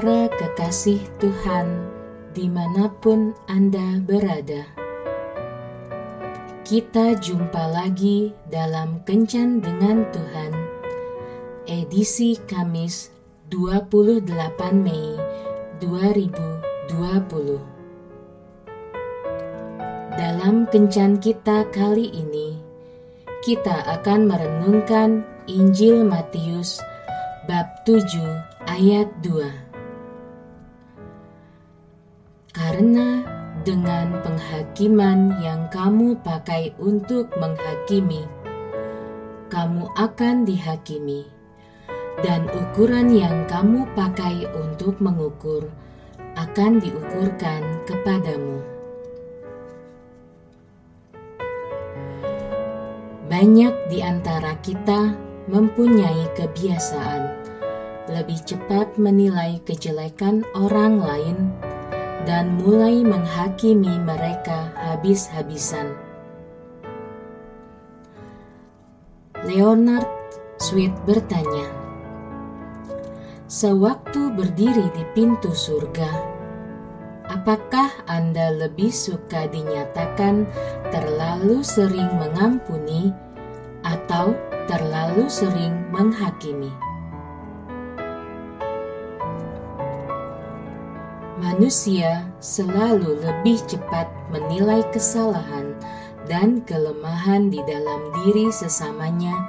Para kekasih Tuhan, di mana pun Anda berada, kita jumpa lagi dalam Kencan dengan Tuhan, edisi Kamis 28 Mei 2020. Dalam Kencan kita kali ini, kita akan merenungkan Injil Matius bab 7 ayat 2. Karena dengan penghakiman yang kamu pakai untuk menghakimi, kamu akan dihakimi, dan ukuran yang kamu pakai untuk mengukur akan diukurkan kepadamu. Banyak di antara kita mempunyai kebiasaan lebih cepat menilai kejelekan orang lain dan mulai menghakimi mereka habis-habisan. Leonard Sweet bertanya, "Sewaktu berdiri di pintu surga, apakah Anda lebih suka dinyatakan terlalu sering mengampuni atau terlalu sering menghakimi?" Manusia selalu lebih cepat menilai kesalahan dan kelemahan di dalam diri sesamanya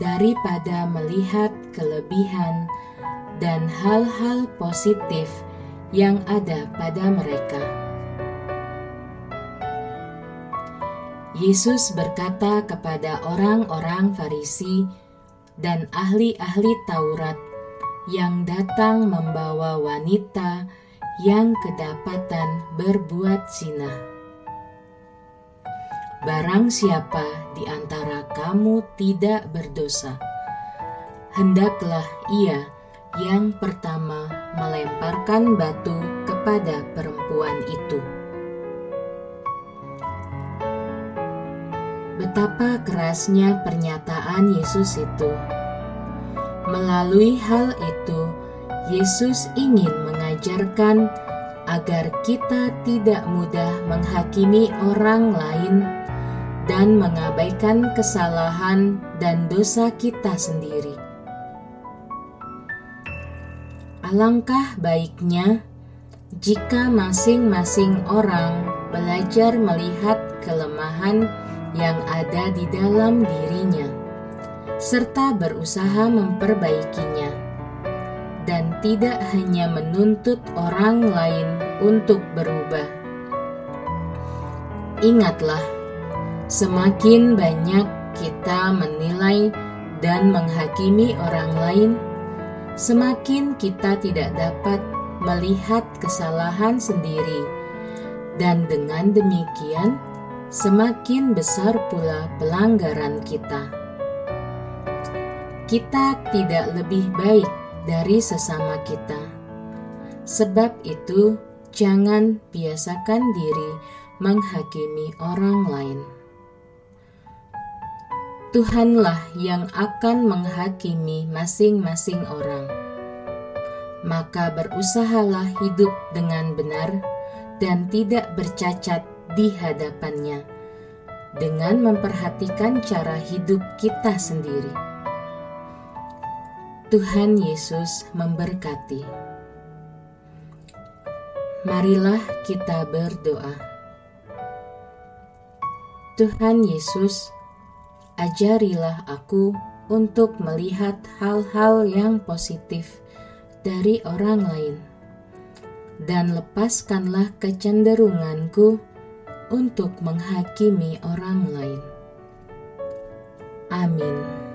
daripada melihat kelebihan dan hal-hal positif yang ada pada mereka. Yesus berkata kepada orang-orang Farisi dan ahli-ahli Taurat yang datang membawa wanita yang kedapatan berbuat zina. Barang siapa di antara kamu tidak berdosa, hendaklah ia yang pertama melemparkan batu kepada perempuan itu. Betapa kerasnya pernyataan Yesus itu. Melalui hal itu, Yesus ingin mengajarkan agar kita tidak mudah menghakimi orang lain dan mengabaikan kesalahan dan dosa kita sendiri. Alangkah baiknya jika masing-masing orang belajar melihat kelemahan yang ada di dalam dirinya, serta berusaha memperbaikinya tidak hanya menuntut orang lain untuk berubah. Ingatlah, semakin banyak kita menilai dan menghakimi orang lain, semakin kita tidak dapat melihat kesalahan sendiri, dan dengan demikian semakin besar pula pelanggaran kita. Kita tidak lebih baik dari sesama kita. Sebab itu, jangan biasakan diri menghakimi orang lain. Tuhanlah yang akan menghakimi masing-masing orang. Maka berusahalah hidup dengan benar dan tidak bercacat di hadapannya, dengan memperhatikan cara hidup kita sendiri. Tuhan Yesus memberkati. Marilah kita berdoa. Tuhan Yesus, ajarilah aku untuk melihat hal-hal yang positif dari orang lain, dan lepaskanlah kecenderunganku untuk menghakimi orang lain. Amin.